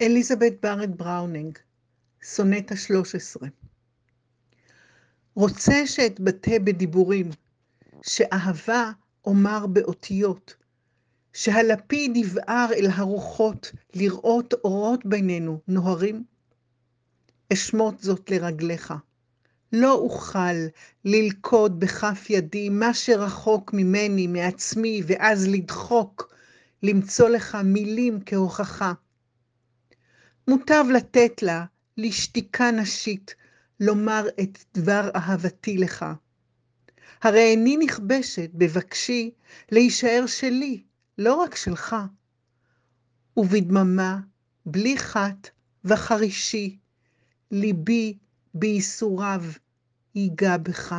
אליזבת בארט בראונינג, סונטה 13 רוצה שאתבטא בדיבורים, שאהבה אומר באותיות, שהלפיד יבער אל הרוחות לראות אורות בינינו נוהרים? אשמוט זאת לרגליך. לא אוכל ללכוד בכף ידי מה שרחוק ממני, מעצמי, ואז לדחוק, למצוא לך מילים כהוכחה. מוטב לתת לה, לשתיקה נשית, לומר את דבר אהבתי לך. הרי איני נכבשת בבקשי להישאר שלי, לא רק שלך. ובדממה, בלי חת וחרישי, ליבי בייסוריו ייגע בך.